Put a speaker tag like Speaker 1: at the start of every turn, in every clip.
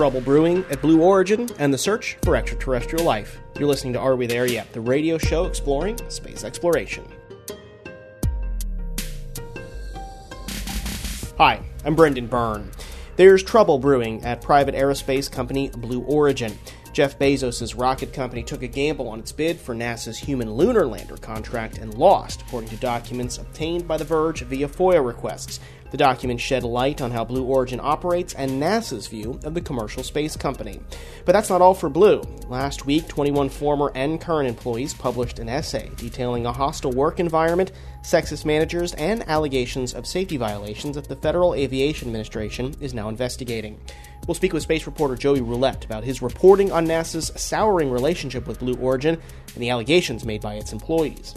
Speaker 1: trouble brewing at Blue Origin and the search for extraterrestrial life. You're listening to Are We There Yet? The radio show exploring space exploration. Hi, I'm Brendan Byrne. There's trouble brewing at private aerospace company Blue Origin. Jeff Bezos' rocket company took a gamble on its bid for NASA's human lunar lander contract and lost, according to documents obtained by The Verge via FOIA requests. The document shed light on how Blue Origin operates and NASA's view of the commercial space company. But that's not all for Blue. Last week, 21 former and current employees published an essay detailing a hostile work environment, sexist managers, and allegations of safety violations that the Federal Aviation Administration is now investigating. We'll speak with space reporter Joey Roulette about his reporting on NASA's souring relationship with Blue Origin and the allegations made by its employees.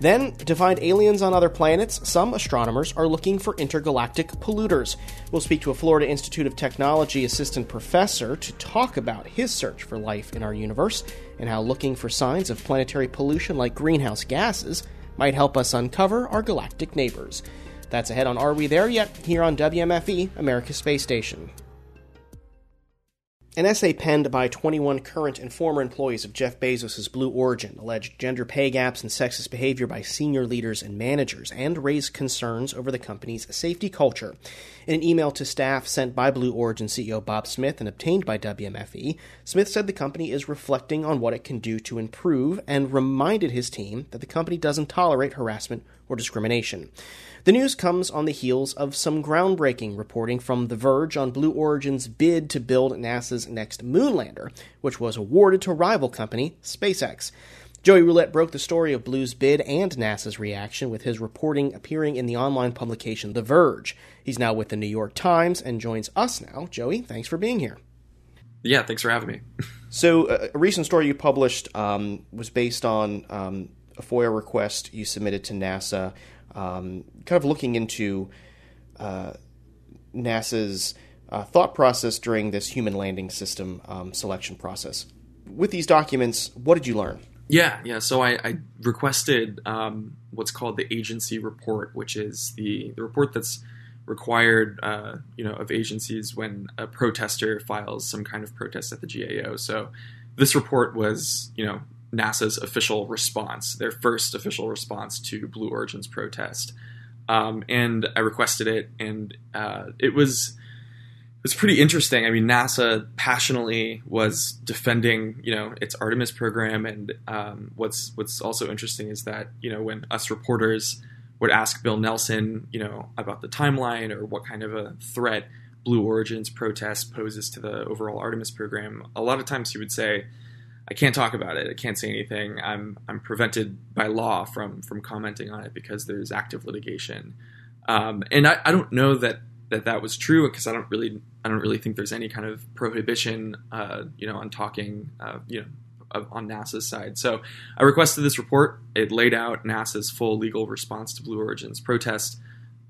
Speaker 1: Then, to find aliens on other planets, some astronomers are looking for intergalactic polluters. We'll speak to a Florida Institute of Technology assistant professor to talk about his search for life in our universe and how looking for signs of planetary pollution like greenhouse gases might help us uncover our galactic neighbors. That's ahead on Are We There Yet? here on WMFE, America's Space Station. An essay penned by 21 current and former employees of Jeff Bezos' Blue Origin alleged gender pay gaps and sexist behavior by senior leaders and managers and raised concerns over the company's safety culture. In an email to staff sent by Blue Origin CEO Bob Smith and obtained by WMFE, Smith said the company is reflecting on what it can do to improve and reminded his team that the company doesn't tolerate harassment or discrimination. The news comes on the heels of some groundbreaking reporting from The Verge on Blue Origin's bid to build NASA's next moon lander, which was awarded to rival company SpaceX. Joey Roulette broke the story of Blue's bid and NASA's reaction with his reporting appearing in the online publication The Verge. He's now with the New York Times and joins us now. Joey, thanks for being here.
Speaker 2: Yeah, thanks for having me.
Speaker 1: so, uh, a recent story you published um, was based on um, a FOIA request you submitted to NASA um, kind of looking into uh, NASA's uh, thought process during this human landing system um, selection process. With these documents, what did you learn?
Speaker 2: Yeah, yeah. So I, I requested um, what's called the agency report, which is the, the report that's required, uh, you know, of agencies when a protester files some kind of protest at the GAO. So this report was, you know, NASA's official response, their first official response to Blue Origin's protest. Um, and I requested it, and uh, it was it was pretty interesting. I mean, NASA passionately was defending, you know, its Artemis program, and um, what's what's also interesting is that you know when us reporters would ask Bill Nelson, you know, about the timeline or what kind of a threat Blue Origin's protest poses to the overall Artemis program, a lot of times he would say, I can't talk about it. I can't say anything. I'm I'm prevented by law from from commenting on it because there's active litigation. Um, and I, I don't know that that that was true because I don't really I don't really think there's any kind of prohibition, uh, you know, on talking, uh, you know, on NASA's side. So I requested this report. It laid out NASA's full legal response to Blue Origin's protest.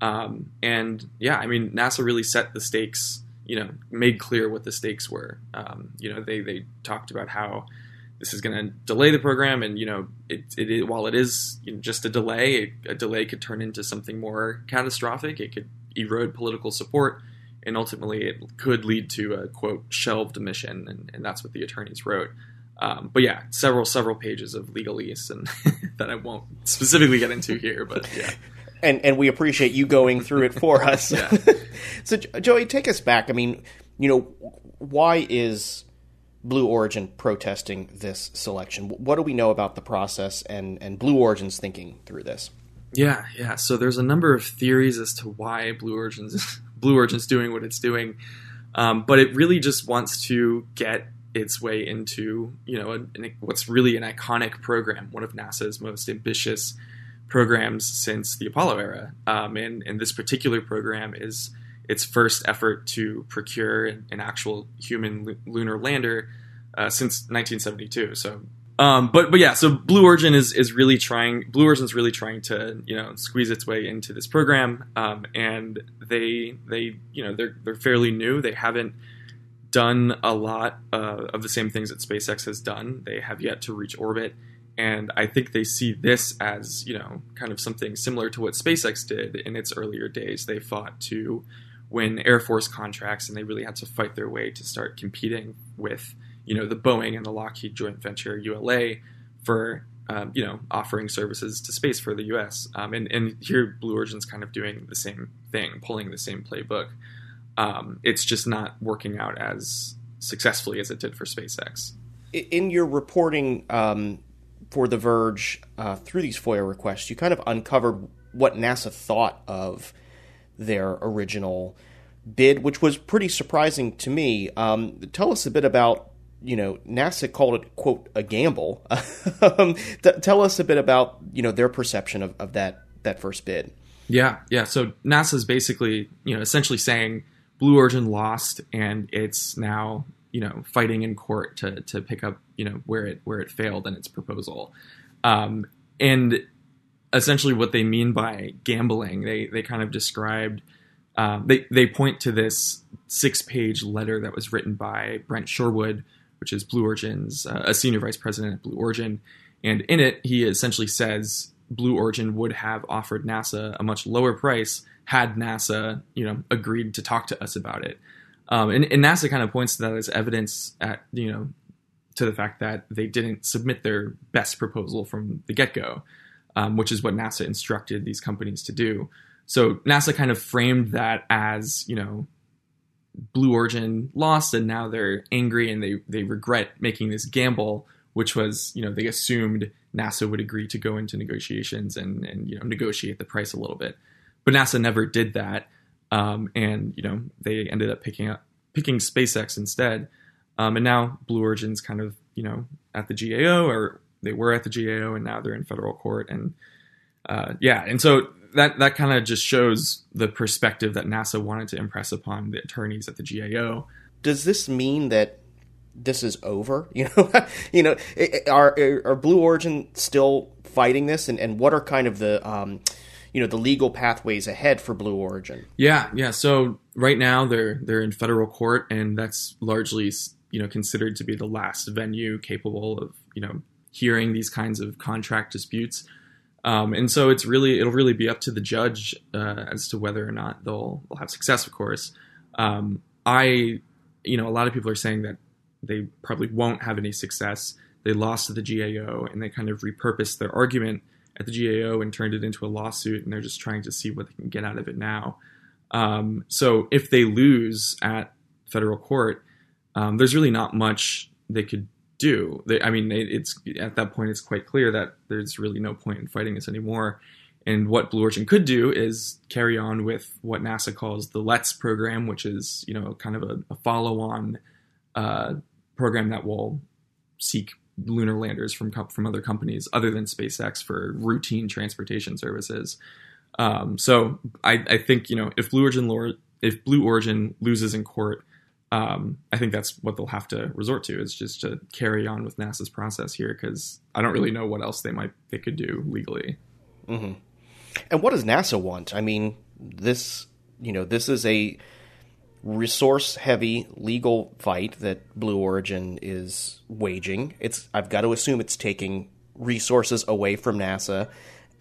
Speaker 2: Um, and yeah, I mean, NASA really set the stakes. You know, made clear what the stakes were. Um, you know, they they talked about how this is going to delay the program, and you know, it, it while it is you know, just a delay, a delay could turn into something more catastrophic. It could erode political support, and ultimately, it could lead to a quote shelved mission, and, and that's what the attorneys wrote. Um, but yeah, several several pages of legalese, and that I won't specifically get into here. But yeah.
Speaker 1: And, and we appreciate you going through it for us. so, Joey, take us back. I mean, you know, why is Blue Origin protesting this selection. What do we know about the process and, and Blue Origin's thinking through this?
Speaker 2: Yeah, yeah. So there's a number of theories as to why Blue Origin's Blue Origin's doing what it's doing, um, but it really just wants to get its way into you know an, what's really an iconic program, one of NASA's most ambitious programs since the Apollo era. Um, and, and this particular program is its first effort to procure an, actual human lunar lander uh, since 1972. So, um, but but yeah, so Blue Origin is is really trying. Blue Origin is really trying to you know squeeze its way into this program, um, and they they you know they're they're fairly new. They haven't done a lot uh, of the same things that SpaceX has done. They have yet to reach orbit. And I think they see this as, you know, kind of something similar to what SpaceX did in its earlier days. They fought to win Air Force contracts, and they really had to fight their way to start competing with you know the Boeing and the Lockheed joint venture ULA for um, you know offering services to space for the U.S. Um, and and here Blue Origin's kind of doing the same thing, pulling the same playbook. Um, it's just not working out as successfully as it did for SpaceX.
Speaker 1: In your reporting um, for The Verge uh, through these FOIA requests, you kind of uncovered what NASA thought of their original bid, which was pretty surprising to me. Um, tell us a bit about you know, NASA called it quote a gamble. Um, tell us a bit about you know their perception of, of that that first bid.
Speaker 2: Yeah, yeah. So NASA's basically you know essentially saying Blue Origin lost, and it's now you know fighting in court to to pick up you know where it where it failed in its proposal, um, and essentially what they mean by gambling, they they kind of described. Um, they they point to this six page letter that was written by Brent Sherwood, which is Blue Origin's uh, a senior vice president at Blue Origin, and in it he essentially says Blue Origin would have offered NASA a much lower price had NASA you know agreed to talk to us about it. Um, and, and, NASA kind of points to that as evidence at you know to the fact that they didn't submit their best proposal from the get go, um, which is what NASA instructed these companies to do. So NASA kind of framed that as you know Blue Origin lost, and now they're angry and they they regret making this gamble, which was you know they assumed NASA would agree to go into negotiations and and you know negotiate the price a little bit, but NASA never did that, um, and you know they ended up picking up picking SpaceX instead, um, and now Blue Origin's kind of you know at the GAO or they were at the GAO and now they're in federal court and uh, yeah, and so that that kind of just shows the perspective that NASA wanted to impress upon the attorneys at the GAO.
Speaker 1: Does this mean that this is over? You know, you know, are are Blue Origin still fighting this, and, and what are kind of the um, you know the legal pathways ahead for Blue Origin?
Speaker 2: Yeah, yeah. So right now they're they're in federal court, and that's largely you know considered to be the last venue capable of you know hearing these kinds of contract disputes. Um, and so it's really it'll really be up to the judge uh, as to whether or not they'll, they'll have success. Of course, um, I you know a lot of people are saying that they probably won't have any success. They lost to the GAO and they kind of repurposed their argument at the GAO and turned it into a lawsuit, and they're just trying to see what they can get out of it now. Um, so if they lose at federal court, um, there's really not much they could do. They, I mean, it, it's at that point it's quite clear that there's really no point in fighting this anymore. And what Blue Origin could do is carry on with what NASA calls the LETS program, which is you know kind of a, a follow-on uh, program that will seek lunar landers from from other companies other than SpaceX for routine transportation services. Um, so I, I, think you know if Blue Origin if Blue Origin loses in court, um, I think that's what they'll have to resort to is just to carry on with NASA's process here because I don't really know what else they might they could do legally.
Speaker 1: Mm-hmm. And what does NASA want? I mean, this you know this is a resource heavy legal fight that Blue Origin is waging. It's I've got to assume it's taking resources away from NASA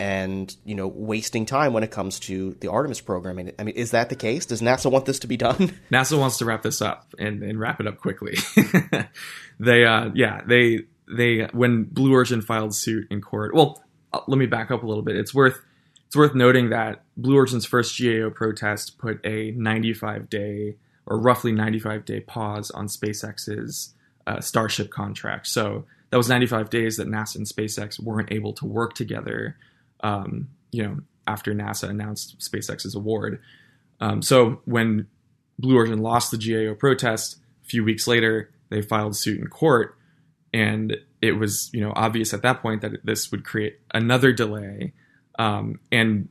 Speaker 1: and you know wasting time when it comes to the Artemis program. I mean, is that the case? Does NASA want this to be done?
Speaker 2: NASA wants to wrap this up and, and wrap it up quickly. they, uh, yeah, they they when Blue Origin filed suit in court. Well, uh, let me back up a little bit. It's worth it's worth noting that Blue Origin's first GAO protest put a 95 day or roughly 95 day pause on SpaceX's uh, Starship contract. So that was 95 days that NASA and SpaceX weren't able to work together um, you know, after NASA announced SpaceX's award. Um, so when Blue Origin lost the GAO protest, a few weeks later, they filed suit in court, and it was you know obvious at that point that this would create another delay. Um, and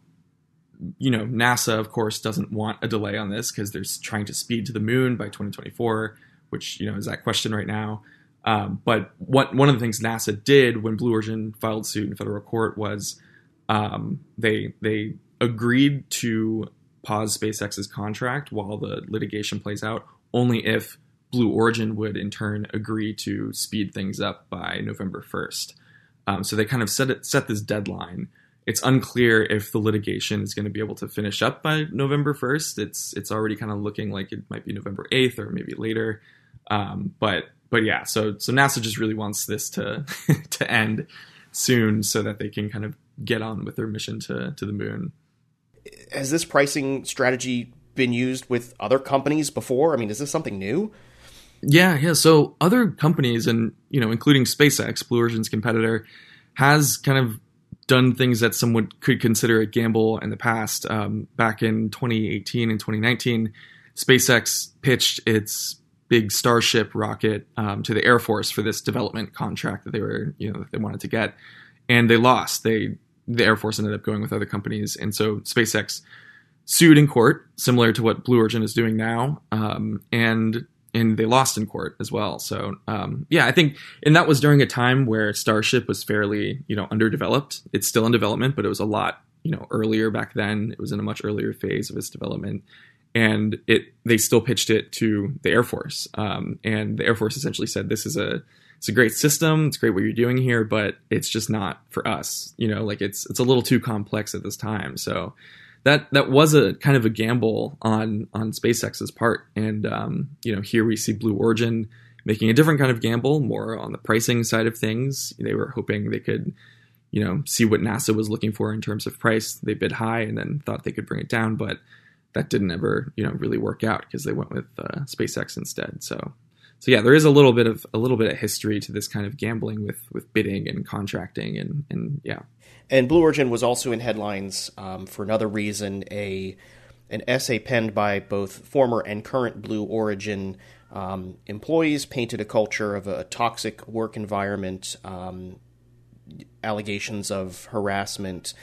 Speaker 2: you know, NASA of course doesn't want a delay on this because they're trying to speed to the moon by 2024, which you know is that question right now. Um, but what one of the things NASA did when Blue Origin filed suit in federal court was um, they they agreed to pause SpaceX's contract while the litigation plays out, only if Blue Origin would in turn agree to speed things up by November 1st. Um, so they kind of set it, set this deadline. it's unclear if the litigation is going to be able to finish up by November 1st. It's it's already kind of looking like it might be November 8th or maybe later. Um, but but yeah, so so NASA just really wants this to to end soon so that they can kind of get on with their mission to to the moon.
Speaker 1: Has this pricing strategy been used with other companies before? I mean, is this something new?
Speaker 2: Yeah, yeah. So other companies, and you know, including SpaceX, Blue Origin's competitor, has kind of done things that someone could consider a gamble in the past. Um, back in 2018 and 2019, SpaceX pitched its big Starship rocket um, to the Air Force for this development contract that they were, you know, they wanted to get, and they lost. They the Air Force ended up going with other companies, and so SpaceX sued in court, similar to what Blue Origin is doing now, um, and and they lost in court as well. So um, yeah, I think, and that was during a time where Starship was fairly you know underdeveloped. It's still in development, but it was a lot you know earlier back then. It was in a much earlier phase of its development, and it they still pitched it to the Air Force, um, and the Air Force essentially said this is a it's a great system. It's great what you're doing here, but it's just not for us. You know, like it's it's a little too complex at this time. So that that was a kind of a gamble on on SpaceX's part, and um, you know here we see Blue Origin making a different kind of gamble, more on the pricing side of things. They were hoping they could, you know, see what NASA was looking for in terms of price. They bid high and then thought they could bring it down, but that didn't ever, you know, really work out because they went with uh, SpaceX instead. So, so yeah, there is a little bit of a little bit of history to this kind of gambling with with bidding and contracting and and yeah.
Speaker 1: And Blue Origin was also in headlines um, for another reason. A an essay penned by both former and current Blue Origin um, employees painted a culture of a toxic work environment, um, allegations of harassment.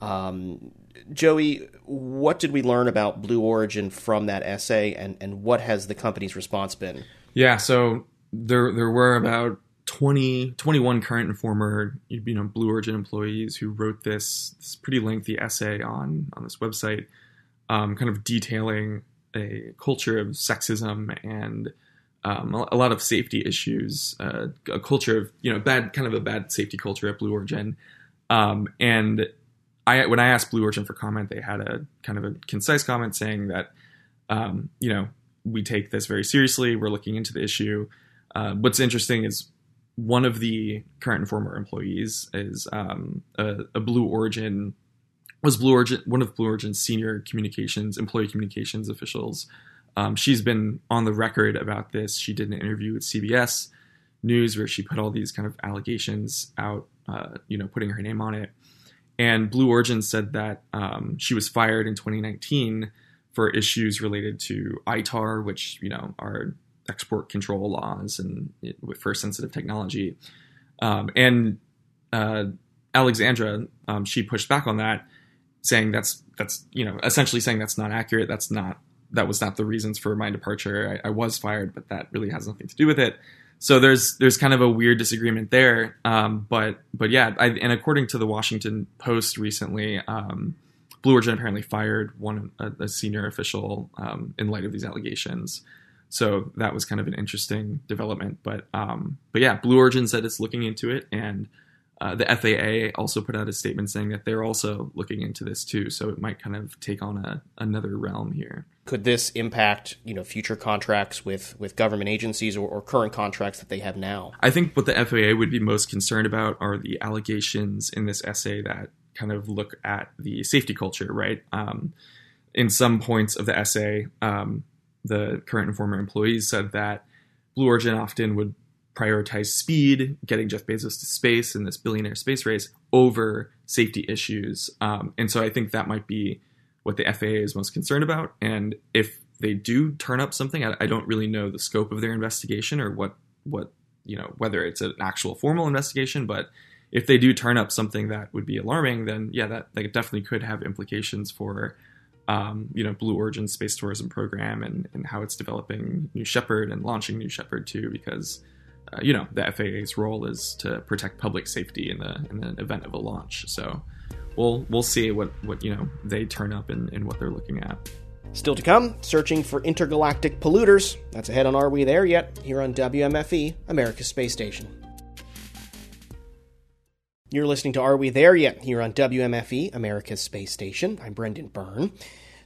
Speaker 1: Um, Joey, what did we learn about Blue Origin from that essay, and, and what has the company's response been?
Speaker 2: Yeah, so there there were about 20, 21 current and former you know Blue Origin employees who wrote this, this pretty lengthy essay on on this website, um, kind of detailing a culture of sexism and um, a, a, lot of safety issues, uh, a culture of you know bad kind of a bad safety culture at Blue Origin, um, and I when I asked Blue Origin for comment, they had a kind of a concise comment saying that um, you know we take this very seriously, we're looking into the issue. Uh, what's interesting is one of the current and former employees is um, a, a, Blue Origin was Blue Origin one of Blue Origin's senior communications employee communications officials. Um, she's been on the record about this. She did an interview with CBS News where she put all these kind of allegations out, uh, you know, putting her name on it. And Blue Origin said that um, she was fired in 2019 for issues related to ITAR, which you know are export control laws and for sensitive technology. Um, and uh, Alexandra, um, she pushed back on that, saying that's that's you know essentially saying that's not accurate. That's not that was not the reasons for my departure. I, I was fired, but that really has nothing to do with it. So there's there's kind of a weird disagreement there. Um, but but yeah, I, and according to the Washington Post recently. Um, Blue Origin apparently fired one a, a senior official um, in light of these allegations. So that was kind of an interesting development. But um, but yeah, Blue Origin said it's looking into it, and uh, the FAA also put out a statement saying that they're also looking into this too. So it might kind of take on a, another realm here.
Speaker 1: Could this impact you know future contracts with with government agencies or, or current contracts that they have now?
Speaker 2: I think what the FAA would be most concerned about are the allegations in this essay that kind of look at the safety culture, right? Um, in some points of the essay, um, the current and former employees said that Blue Origin often would prioritize speed, getting Jeff Bezos to space in this billionaire space race over safety issues. Um, and so I think that might be what the FAA is most concerned about. And if they do turn up something, I, I don't really know the scope of their investigation or what what you know whether it's an actual formal investigation, but if they do turn up something that would be alarming, then yeah, that, that definitely could have implications for um, you know, Blue Origin space tourism program and, and how it's developing New Shepard and launching New Shepard too, because uh, you know the FAA's role is to protect public safety in the in the event of a launch. So we'll we'll see what what you know they turn up and, and what they're looking at.
Speaker 1: Still to come, searching for intergalactic polluters. That's ahead on Are We There Yet? Here on WMFE, America's Space Station. You're listening to Are We There Yet? here on WMFE, America's Space Station. I'm Brendan Byrne.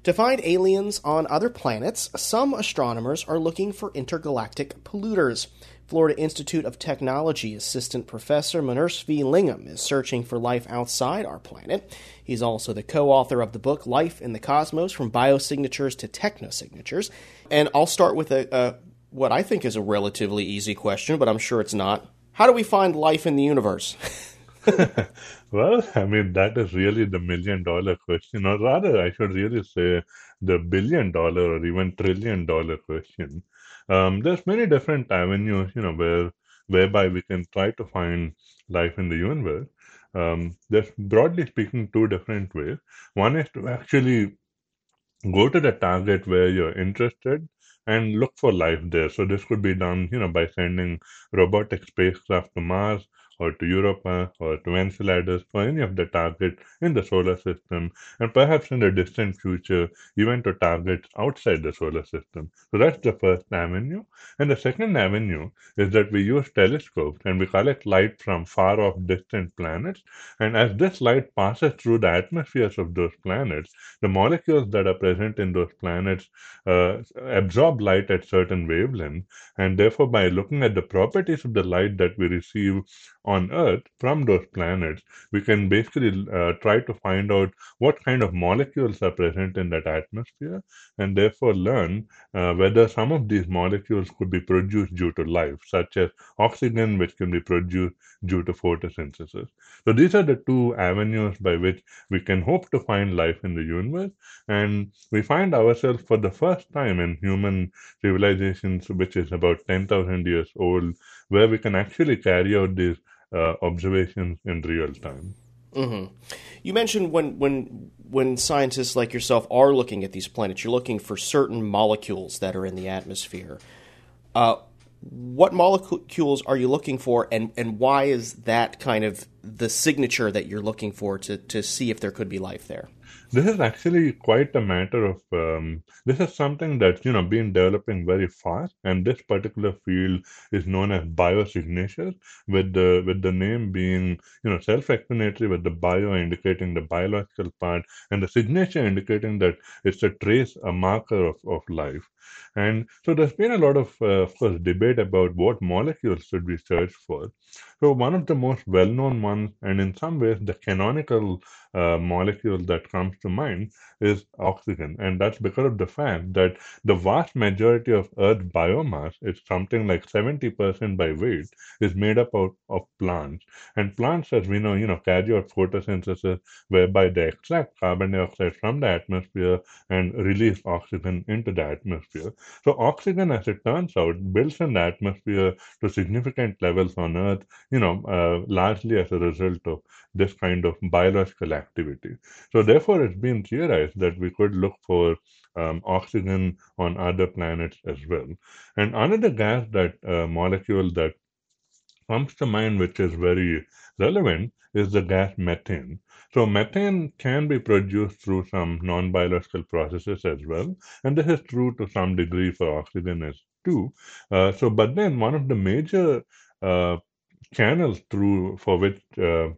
Speaker 1: To find aliens on other planets, some astronomers are looking for intergalactic polluters. Florida Institute of Technology assistant professor Manasvi Lingam is searching for life outside our planet. He's also the co author of the book Life in the Cosmos From Biosignatures to Technosignatures. And I'll start with a, a what I think is a relatively easy question, but I'm sure it's not. How do we find life in the universe?
Speaker 3: well, I mean, that is really the million dollar question, or rather, I should really say the billion dollar or even trillion dollar question. Um, there's many different avenues, you know, where whereby we can try to find life in the universe. Um, there's broadly speaking two different ways. One is to actually go to the target where you're interested and look for life there. So this could be done, you know, by sending robotic spacecraft to Mars or to Europa or to Enceladus or any of the targets in the solar system, and perhaps in the distant future, even to targets outside the solar system. So that's the first avenue. And the second avenue is that we use telescopes and we collect light from far off distant planets. And as this light passes through the atmospheres of those planets, the molecules that are present in those planets uh, absorb light at certain wavelengths. And therefore, by looking at the properties of the light that we receive on Earth from those planets, we can basically uh, try to find out what kind of molecules are present in that atmosphere and therefore learn uh, whether some of these molecules could be produced due to life, such as oxygen, which can be produced due to photosynthesis. So these are the two avenues by which we can hope to find life in the universe. And we find ourselves for the first time in human civilizations, which is about 10,000 years old, where we can actually carry out these uh, observations in real time.
Speaker 1: Mm-hmm. You mentioned when when when scientists like yourself are looking at these planets, you're looking for certain molecules that are in the atmosphere. Uh, what molecules are you looking for, and, and why is that kind of the signature that you're looking for to, to see if there could be life there?
Speaker 3: This is actually quite a matter of um, this is something that's you know been developing very fast, and this particular field is known as biosignatures, with the with the name being you know self-explanatory, with the bio indicating the biological part, and the signature indicating that it's a trace, a marker of, of life. And so there's been a lot of, uh, of course, debate about what molecules should we search for. So one of the most well-known ones, and in some ways the canonical uh, molecule that comes to mind, is oxygen, and that's because of the fact that the vast majority of Earth's biomass, it's something like 70% by weight, is made up of, of plants. And plants, as we know, you know, carry out photosynthesis, whereby they extract carbon dioxide from the atmosphere and release oxygen into the atmosphere. So oxygen, as it turns out, builds in the atmosphere to significant levels on Earth, you know, uh, largely as a result of this kind of biological activity. So therefore, it's been theorized that we could look for um, oxygen on other planets as well. And another gas that uh, molecule that comes to mind, which is very relevant, is the gas methane. So methane can be produced through some non-biological processes as well, and this is true to some degree for oxygen as too. Uh, so, but then one of the major uh, channels through for which uh,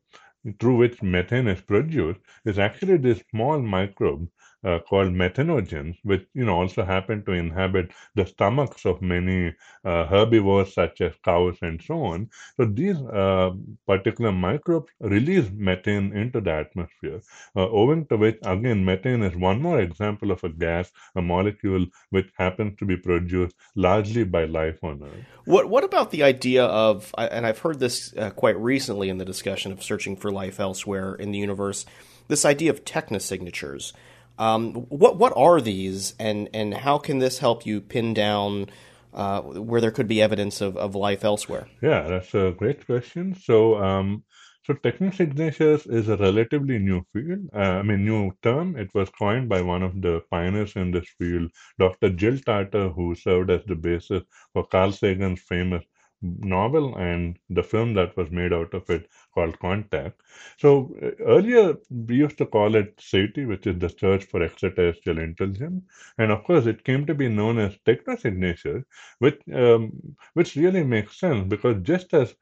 Speaker 3: through which methane is produced is actually this small microbe uh, called methanogens, which you know also happen to inhabit the stomachs of many uh, herbivores such as cows and so on. So these uh, particular microbes release methane into the atmosphere, uh, owing to which again methane is one more example of a gas, a molecule which happens to be produced largely by life on Earth.
Speaker 1: What what about the idea of and I've heard this uh, quite recently in the discussion of searching for life elsewhere in the universe, this idea of technosignatures. Um, what what are these, and and how can this help you pin down uh, where there could be evidence of, of life elsewhere?
Speaker 3: Yeah, that's a great question. So. Um, so technosignatures is a relatively new field. Uh, I mean, new term. It was coined by one of the pioneers in this field, Dr. Jill Tarter, who served as the basis for Carl Sagan's famous novel and the film that was made out of it called Contact. So earlier we used to call it SETI, which is the search for extraterrestrial intelligence, and of course it came to be known as technosignature, which um, which really makes sense because just as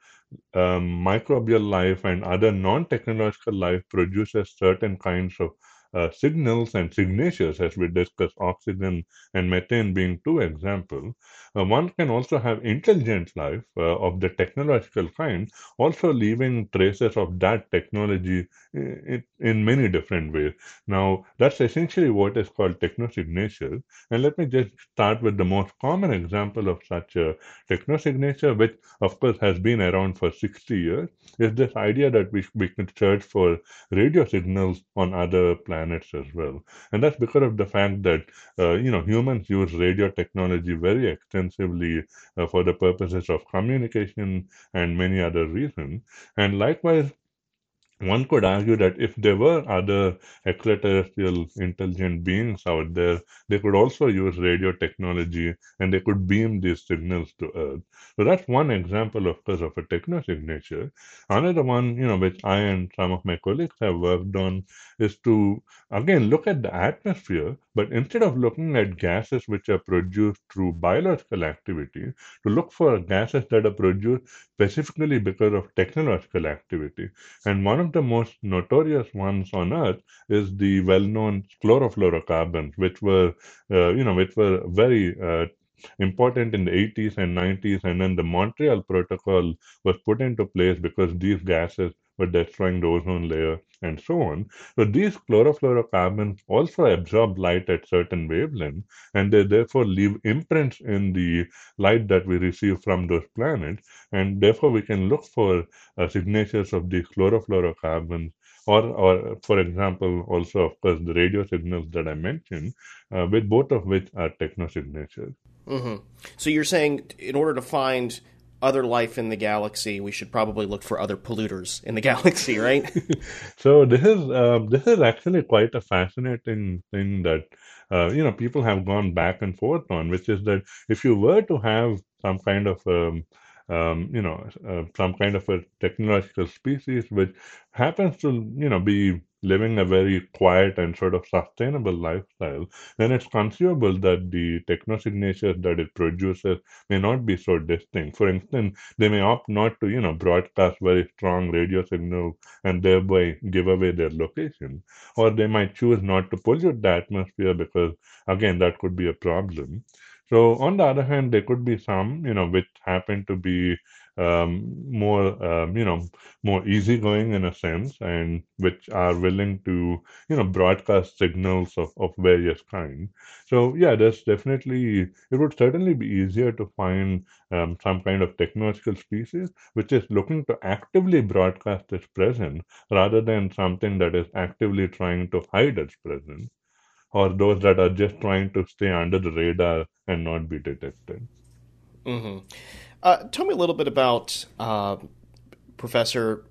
Speaker 3: um, microbial life and other non-technological life produces certain kinds of uh, signals and signatures, as we discussed, oxygen and methane being two examples. Uh, one can also have intelligent life uh, of the technological kind, also leaving traces of that technology in, in, many different ways. Now, that's essentially what is called technosignature. And let me just start with the most common example of such a technosignature, which of course has been around for 60 years, is this idea that we, we can search for radio signals on other planets as well. And that's because of the fact that, uh, you know, humans use radio technology very extensively uh, for the purposes of communication and many other reasons. And likewise, one could argue that if there were other extraterrestrial intelligent beings out there, they could also use radio technology and they could beam these signals to Earth. So that's one example, of course, of a technosignature. Another one, you know, which I and some of my colleagues have worked on is to, again, look at the atmosphere, but instead of looking at gases which are produced through biological activity, to look for gases that are produced specifically because of technological activity. And one of of the most notorious ones on Earth is the well-known chlorofluorocarbons, which were, uh, you know, which were very uh, important in the 80s and 90s, and then the Montreal Protocol was put into place because these gases were destroying the ozone layer and so on. So these chlorofluorocarbons also absorb light at certain wavelengths, and they therefore leave imprints in the light that we receive from those planets, and therefore we can look for uh, signatures of these chlorofluorocarbons or, or for example, also of course the radio signals that I mentioned, uh, with both of which are technosignatures.
Speaker 1: Mm-hmm. So you're saying in order to find other life in the galaxy, we should probably look for other polluters in the galaxy, right?
Speaker 3: so this is um, this is actually quite a fascinating thing that uh, you know people have gone back and forth on, which is that if you were to have some kind of um, um, you know, uh, some kind of a technological species which happens to, you know, be living a very quiet and sort of sustainable lifestyle, then it's conceivable that the technosignatures that it produces may not be so distinct. For instance, they may opt not to, you know, broadcast very strong radio signals and thereby give away their location. Or they might choose not to pollute the atmosphere because, again, that could be a problem. So on the other hand, there could be some, you know, which happen to be um, more, um, you know, more easygoing in a sense, and which are willing to, you know, broadcast signals of, of various kind. So yeah, there's definitely it would certainly be easier to find um, some kind of technological species which is looking to actively broadcast its presence rather than something that is actively trying to hide its presence or those that are just trying to stay under the radar and not be detected.
Speaker 1: Mm-hmm. Uh, tell me a little bit about, uh, Professor,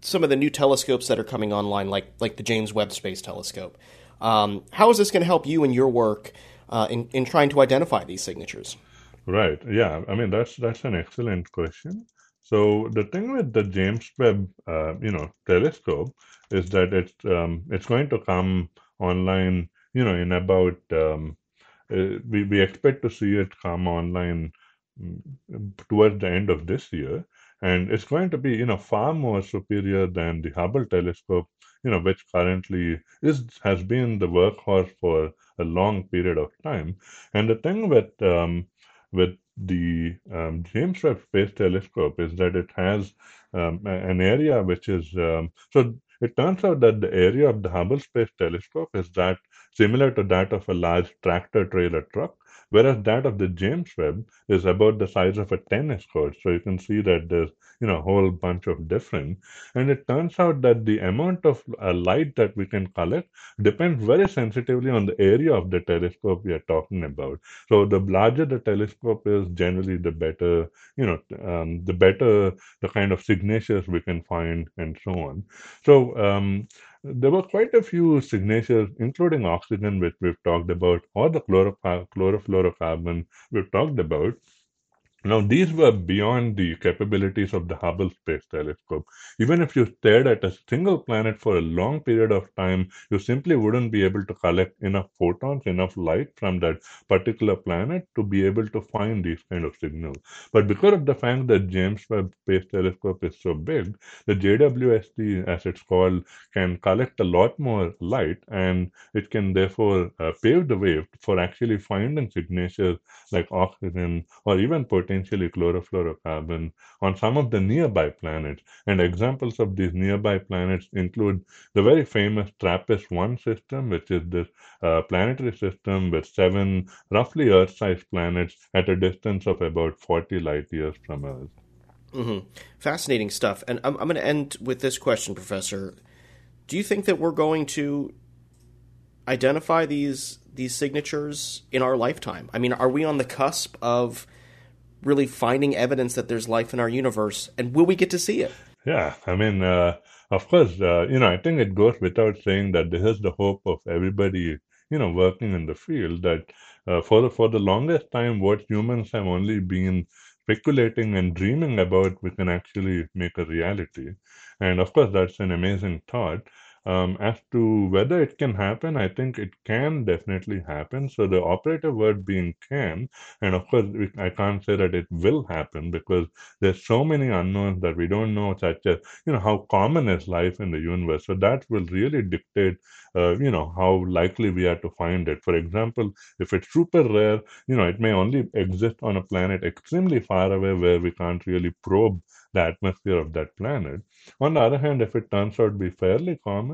Speaker 1: some of the new telescopes that are coming online, like like the James Webb Space Telescope. Um, how is this going to help you in your work uh, in in trying to identify these signatures?
Speaker 3: Right. Yeah. I mean, that's that's an excellent question. So the thing with the James Webb, uh, you know, telescope is that it's um, it's going to come online, you know, in about um, uh, we we expect to see it come online towards the end of this year, and it's going to be you know far more superior than the Hubble telescope, you know, which currently is has been the workhorse for a long period of time. And the thing with um, with the um, James Webb Space Telescope is that it has um, an area which is um, so it turns out that the area of the Hubble Space Telescope is that similar to that of a large tractor trailer truck, whereas that of the James Webb is about the size of a tennis court. So you can see that there's you know a whole bunch of different, and it turns out that the amount of uh, light that we can collect depends very sensitively on the area of the telescope we are talking about. So the larger the telescope is, generally the better you know um, the better the kind of signatures we can find and so on. So um, there were quite a few signatures, including oxygen, which we've talked about, or the chloro- chlorofluorocarbon we've talked about. Now, these were beyond the capabilities of the Hubble Space Telescope. Even if you stared at a single planet for a long period of time, you simply wouldn't be able to collect enough photons, enough light from that particular planet to be able to find these kind of signals. But because of the fact that James Webb Space Telescope is so big, the JWST, as it's called, can collect a lot more light and it can therefore uh, pave the way for actually finding signatures like oxygen or even potentially chlorofluorocarbon on some of the nearby planets. And examples of these nearby planets include the very famous TRAPPIST 1 system, which is this uh, planetary system with seven roughly Earth sized planets at a distance of about 40 light years from Earth.
Speaker 1: Mm-hmm. Fascinating stuff. And I'm, I'm going to end with this question, Professor. Do you think that we're going to identify these these signatures in our lifetime? I mean, are we on the cusp of really finding evidence that there's life in our universe, and will we get to see it?
Speaker 3: Yeah, I mean, uh, of course, uh, you know, I think it goes without saying that this is the hope of everybody, you know, working in the field. That uh, for the, for the longest time, what humans have only been speculating and dreaming about, we can actually make a reality. And of course, that's an amazing thought. Um, as to whether it can happen, I think it can definitely happen. So the operative word being can, and of course I can't say that it will happen because there's so many unknowns that we don't know, such as you know how common is life in the universe. So that will really dictate, uh, you know, how likely we are to find it. For example, if it's super rare, you know, it may only exist on a planet extremely far away where we can't really probe the atmosphere of that planet. On the other hand, if it turns out to be fairly common,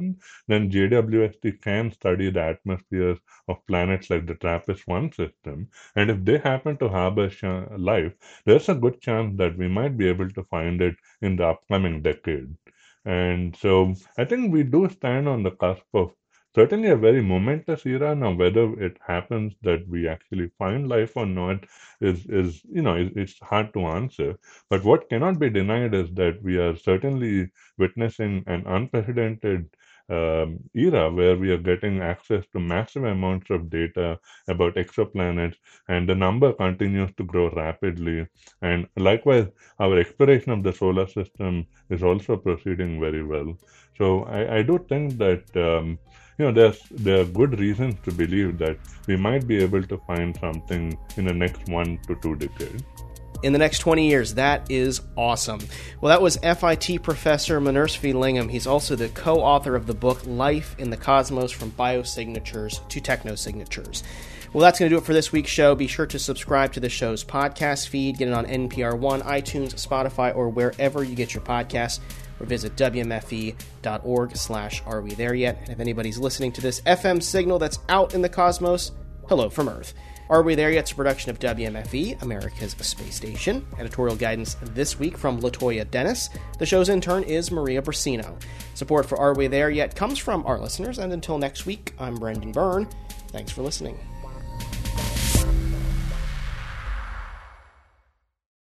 Speaker 3: then JWST can study the atmospheres of planets like the TRAPPIST-1 system. And if they happen to harbor life, there's a good chance that we might be able to find it in the upcoming decade. And so I think we do stand on the cusp of certainly a very momentous era. Now, whether it happens that we actually find life or not is, is you know, it's hard to answer. But what cannot be denied is that we are certainly witnessing an unprecedented um, era where we are getting access to massive amounts of data about exoplanets, and the number continues to grow rapidly. And likewise, our exploration of the solar system is also proceeding very well. So I, I do think that um, you know there's there are good reasons to believe that we might be able to find something in the next one to two decades
Speaker 1: in the next 20 years. That is awesome. Well, that was FIT professor Manasvi Lingam. He's also the co author of the book Life in the Cosmos From Biosignatures to Technosignatures. Well, that's going to do it for this week's show. Be sure to subscribe to the show's podcast feed. Get it on NPR One, iTunes, Spotify, or wherever you get your podcasts. Or visit wmfe.org slash are we there yet. And if anybody's listening to this FM signal that's out in the cosmos, hello from Earth. Are We There Yet's a production of WMFE, America's Space Station. Editorial guidance this week from Latoya Dennis. The show's intern is Maria Brasino. Support for Are We There Yet comes from our listeners, and until next week, I'm Brendan Byrne. Thanks for listening.